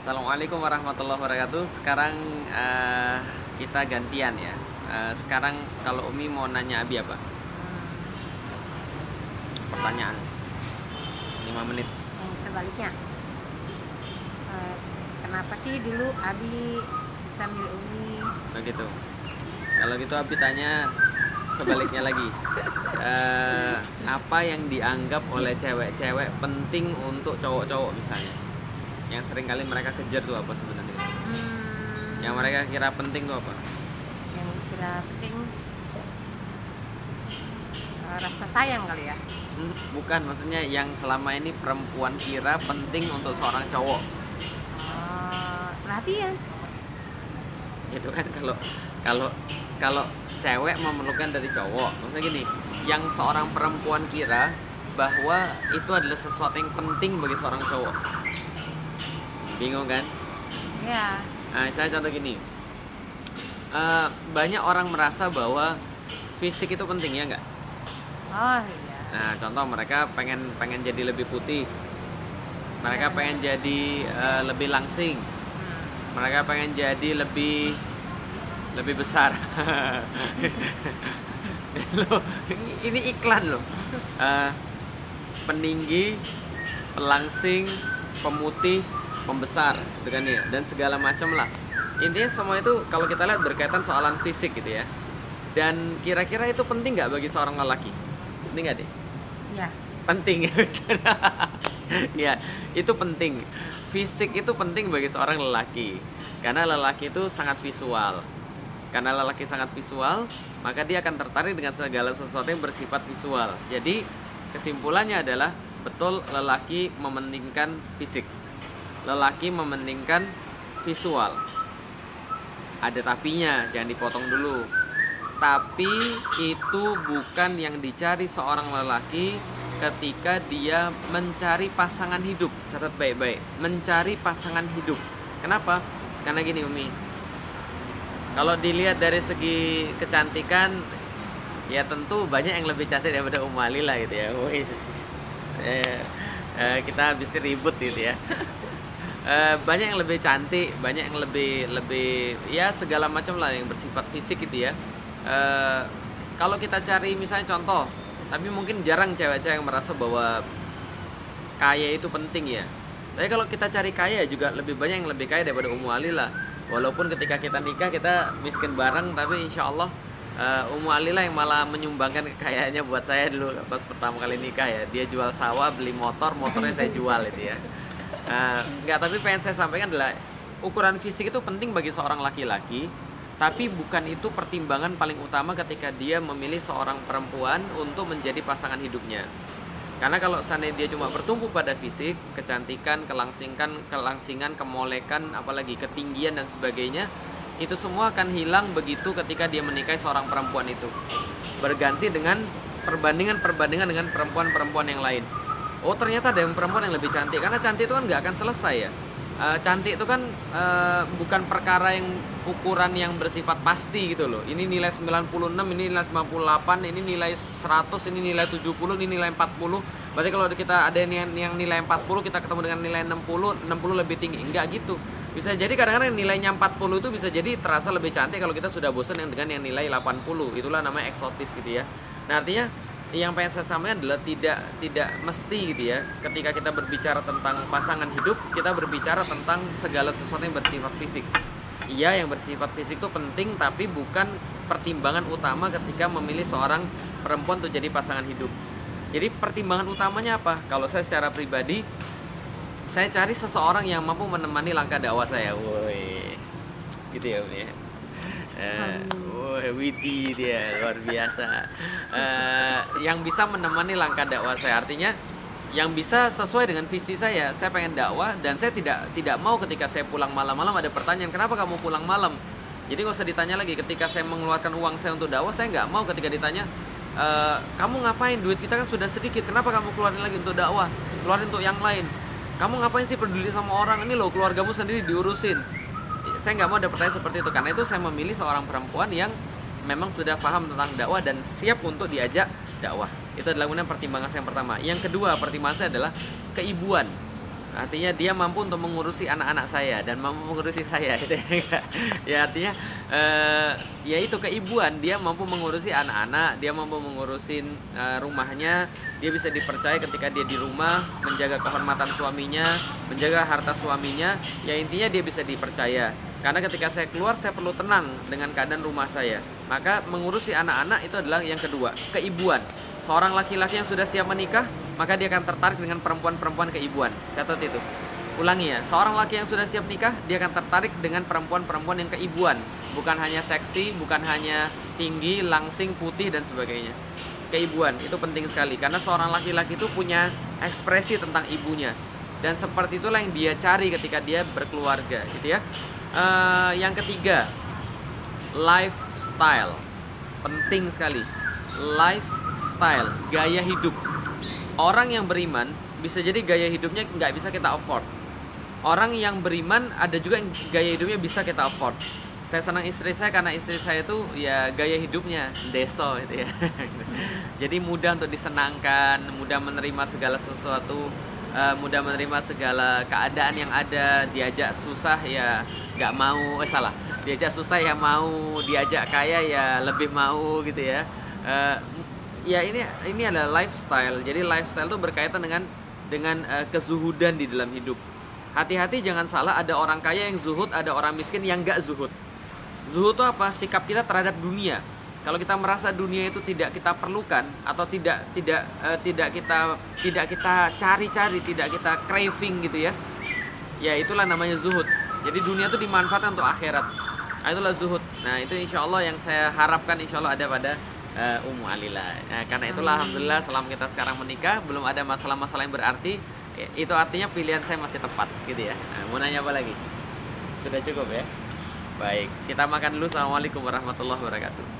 Assalamualaikum warahmatullahi wabarakatuh. Sekarang eh, kita gantian ya. Eh, sekarang kalau Umi mau nanya Abi apa? Pertanyaan. 5 menit. yang sebaliknya Eh, kenapa sih dulu Abi bisa milih Umi Begitu. Kalau gitu Abi tanya sebaliknya lagi. Eh, apa yang dianggap oleh cewek-cewek penting untuk cowok-cowok misalnya? Yang sering kali mereka kejar tuh apa sebenarnya? hmm, Yang mereka kira penting tuh apa? yang kira penting eh, rasa sayang kali ya Hmm, Bukan, maksudnya yang selama ini perempuan kira penting untuk seorang cowok. Eh, perhatian Gitu kan kalau kalau kalau cewek memerlukan dari cowok. Maksudnya gini, yang seorang perempuan kira bahwa itu adalah sesuatu yang penting bagi seorang cowok. Bingung kan? ya Nah, saya contoh gini. Eh, banyak orang merasa bahwa fisik itu penting ya nggak? oh iya Nah, contoh mereka pengen pengen jadi lebih putih. Mereka pengen jadi eh, lebih langsing. Hmm. Mereka pengen jadi lebih lebih besar. loh, ini, iklan loh. Eh, peninggi, pelangsing, pemutih, pembesar, gitu kan ya, dan segala macam lah. Intinya semua itu kalau kita lihat berkaitan soalan fisik gitu ya. Dan kira-kira itu penting nggak bagi seorang lelaki? Penting nggak deh? ya penting ya itu penting fisik itu penting bagi seorang lelaki karena lelaki itu sangat visual karena lelaki sangat visual maka dia akan tertarik dengan segala sesuatu yang bersifat visual jadi kesimpulannya adalah betul lelaki mementingkan fisik lelaki mementingkan visual ada tapinya jangan dipotong dulu tapi itu bukan yang dicari seorang lelaki ketika dia mencari pasangan hidup. Catat baik-baik, mencari pasangan hidup. Kenapa? Karena gini Umi. Kalau dilihat dari segi kecantikan ya tentu banyak yang lebih cantik daripada Umali lah gitu ya. Wih, eh, eh, kita habis ribut gitu ya. Eh, banyak yang lebih cantik, banyak yang lebih lebih ya segala macam lah yang bersifat fisik gitu ya. Eh, kalau kita cari misalnya contoh, tapi mungkin jarang cewek-cewek yang merasa bahwa kaya itu penting ya. Tapi kalau kita cari kaya juga lebih banyak yang lebih kaya daripada Ummu Ali lah. Walaupun ketika kita nikah kita miskin bareng, tapi insya Allah eh, Ummu Ali lah yang malah menyumbangkan kekayaannya buat saya dulu pas pertama kali nikah ya. Dia jual sawah, beli motor, motornya saya jual itu ya. Eh, nggak tapi pengen saya sampaikan adalah ukuran fisik itu penting bagi seorang laki-laki tapi bukan itu pertimbangan paling utama ketika dia memilih seorang perempuan untuk menjadi pasangan hidupnya. Karena kalau seandainya dia cuma bertumpu pada fisik kecantikan kelangsingan kelangsingan kemolekan apalagi ketinggian dan sebagainya itu semua akan hilang begitu ketika dia menikahi seorang perempuan itu. Berganti dengan perbandingan-perbandingan dengan perempuan-perempuan yang lain oh ternyata ada yang perempuan yang lebih cantik. Karena cantik itu kan nggak akan selesai ya. Eh, cantik itu kan eh, bukan perkara yang ukuran yang bersifat pasti gitu loh. Ini nilai 96 ini nilai 98 ini nilai 100 ini nilai 70 ini nilai 40 berarti kalau kita ada yang, yang nilai 40 kita ketemu dengan nilai 60 60 lebih tinggi. Enggak gitu. Bisa jadi kadang-kadang nilainya 40 itu bisa jadi terasa lebih cantik kalau kita sudah bosan dengan yang nilai 80 itulah namanya eksotis gitu ya. Nah artinya yang pengen saya sampaikan adalah tidak tidak mesti gitu ya. Ketika kita berbicara tentang pasangan hidup kita berbicara tentang segala sesuatu yang bersifat fisik. Iya yang bersifat fisik itu penting tapi bukan pertimbangan utama ketika memilih seorang perempuan untuk jadi pasangan hidup. Jadi pertimbangan utamanya apa? Kalau saya secara pribadi saya cari seseorang yang mampu menemani langkah dakwah saya. Woi gitu ya ya Wah, witty dia luar biasa. Eh, yang bisa menemani langkah dakwah saya artinya yang bisa sesuai dengan visi saya. Saya pengen dakwah dan saya tidak tidak mau ketika saya pulang malam-malam ada pertanyaan kenapa kamu pulang malam. Jadi nggak usah ditanya lagi ketika saya mengeluarkan uang saya untuk dakwah saya nggak mau ketika ditanya "E, kamu ngapain duit kita kan sudah sedikit kenapa kamu keluarin lagi untuk dakwah keluarin untuk yang lain kamu ngapain sih peduli sama orang ini loh keluargamu sendiri diurusin saya nggak mau ada pertanyaan seperti itu karena itu saya memilih seorang perempuan yang memang sudah paham tentang dakwah dan siap untuk diajak dakwah. Itu adalah kemudian pertimbangan saya yang pertama. Yang kedua pertimbangan saya adalah keibuan. Artinya dia mampu untuk mengurusi anak-anak saya dan mampu mengurusi saya gitu ya. ya artinya eh, ya itu keibuan. Dia mampu mengurusi anak-anak dia mampu mengurusin eh, rumahnya. Dia bisa dipercaya ketika dia di rumah menjaga kehormatan suaminya menjaga harta suaminya. Ya intinya dia bisa dipercaya karena ketika saya keluar saya perlu tenang dengan keadaan rumah saya maka mengurusi anak-anak itu adalah yang kedua keibuan seorang laki-laki yang sudah siap menikah maka dia akan tertarik dengan perempuan-perempuan keibuan. Catat itu. Ulangi ya, seorang laki yang sudah siap nikah, dia akan tertarik dengan perempuan-perempuan yang keibuan, bukan hanya seksi, bukan hanya tinggi, langsing, putih dan sebagainya. Keibuan itu penting sekali karena seorang laki-laki itu punya ekspresi tentang ibunya dan seperti itulah yang dia cari ketika dia berkeluarga, gitu ya. Uh, yang ketiga, lifestyle penting sekali. Lifestyle, gaya hidup orang yang beriman bisa jadi gaya hidupnya nggak bisa kita afford. Orang yang beriman ada juga yang gaya hidupnya bisa kita afford. Saya senang istri saya karena istri saya itu ya gaya hidupnya deso itu ya. jadi mudah untuk disenangkan, mudah menerima segala sesuatu, uh, mudah menerima segala keadaan yang ada. Diajak susah ya nggak mau, eh salah. Diajak susah ya mau, diajak kaya ya lebih mau gitu ya. Uh, ya ini ini adalah lifestyle. Jadi lifestyle itu berkaitan dengan dengan uh, kezuhudan di dalam hidup. Hati-hati jangan salah ada orang kaya yang zuhud, ada orang miskin yang gak zuhud. Zuhud itu apa? Sikap kita terhadap dunia. Kalau kita merasa dunia itu tidak kita perlukan atau tidak tidak uh, tidak kita tidak kita cari-cari, tidak kita craving gitu ya. Ya itulah namanya zuhud. Jadi dunia itu dimanfaatkan untuk akhirat. Nah, itulah zuhud. Nah itu insya Allah yang saya harapkan insya Allah ada pada uh, Ummu Alila. Nah, karena itulah alhamdulillah selama kita sekarang menikah belum ada masalah-masalah yang berarti ya, itu artinya pilihan saya masih tepat gitu ya. Nah, mau nanya apa lagi? Sudah cukup ya? Baik, kita makan dulu. Assalamualaikum warahmatullahi wabarakatuh.